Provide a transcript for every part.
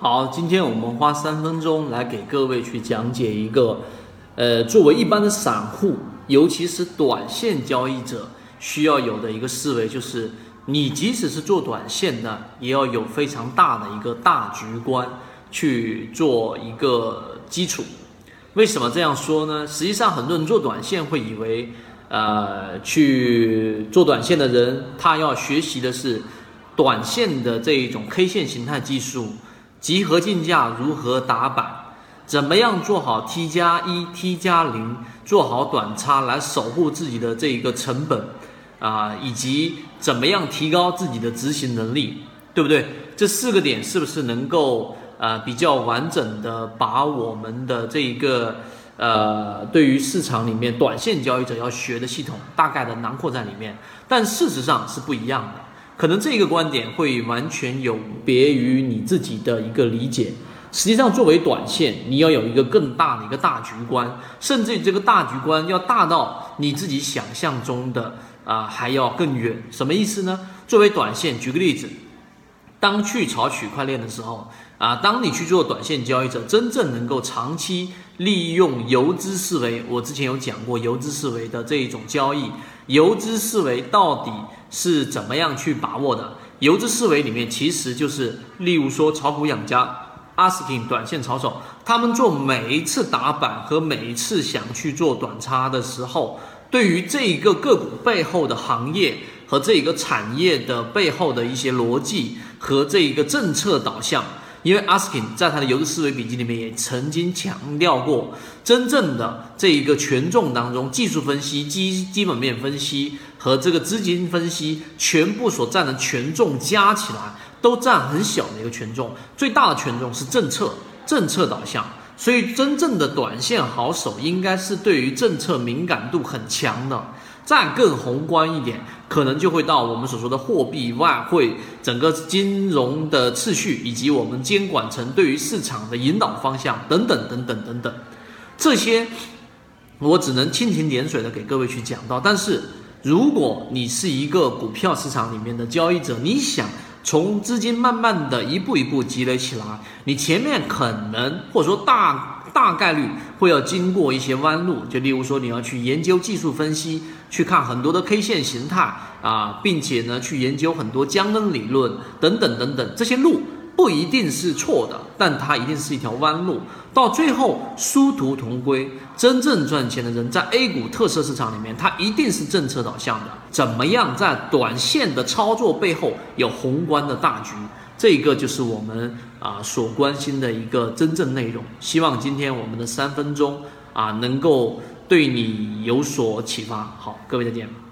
好，今天我们花三分钟来给各位去讲解一个，呃，作为一般的散户，尤其是短线交易者需要有的一个思维，就是你即使是做短线的，也要有非常大的一个大局观去做一个基础。为什么这样说呢？实际上，很多人做短线会以为，呃，去做短线的人，他要学习的是。短线的这一种 K 线形态技术，集合竞价如何打板，怎么样做好 T 加一、T 加零，做好短差来守护自己的这一个成本啊，以及怎么样提高自己的执行能力，对不对？这四个点是不是能够呃比较完整的把我们的这一个呃对于市场里面短线交易者要学的系统大概的囊括在里面？但事实上是不一样的。可能这个观点会完全有别于你自己的一个理解。实际上，作为短线，你要有一个更大的一个大局观，甚至于这个大局观要大到你自己想象中的啊还要更远。什么意思呢？作为短线，举个例子，当去炒区块链的时候啊，当你去做短线交易者，真正能够长期利用游资思维，我之前有讲过游资思维的这一种交易，游资思维到底。是怎么样去把握的？游资思维里面其实就是，例如说炒股养家、阿斯汀短线操手，他们做每一次打板和每一次想去做短差的时候，对于这一个个股背后的行业和这一个产业的背后的一些逻辑和这一个政策导向。因为 Askin 在他的游资思维笔记里面也曾经强调过，真正的这一个权重当中，技术分析、基基本面分析和这个资金分析全部所占的权重加起来，都占很小的一个权重，最大的权重是政策，政策导向。所以，真正的短线好手应该是对于政策敏感度很强的。再更宏观一点，可能就会到我们所说的货币、外汇、整个金融的次序，以及我们监管层对于市场的引导方向等等等等等等。这些我只能蜻蜓点水的给各位去讲到。但是，如果你是一个股票市场里面的交易者，你想从资金慢慢的一步一步积累起来，你前面可能或者说大。大概率会要经过一些弯路，就例如说你要去研究技术分析，去看很多的 K 线形态啊，并且呢去研究很多江恩理论等等等等，这些路不一定是错的，但它一定是一条弯路。到最后殊途同归，真正赚钱的人在 A 股特色市场里面，它一定是政策导向的。怎么样在短线的操作背后有宏观的大局？这个就是我们啊所关心的一个真正内容。希望今天我们的三分钟啊能够对你有所启发。好，各位再见。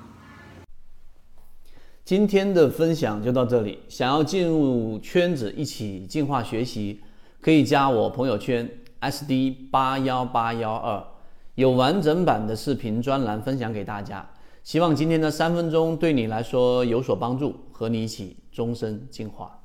今天的分享就到这里。想要进入圈子一起进化学习，可以加我朋友圈 SD 八幺八幺二，有完整版的视频专栏分享给大家。希望今天的三分钟对你来说有所帮助，和你一起终身进化。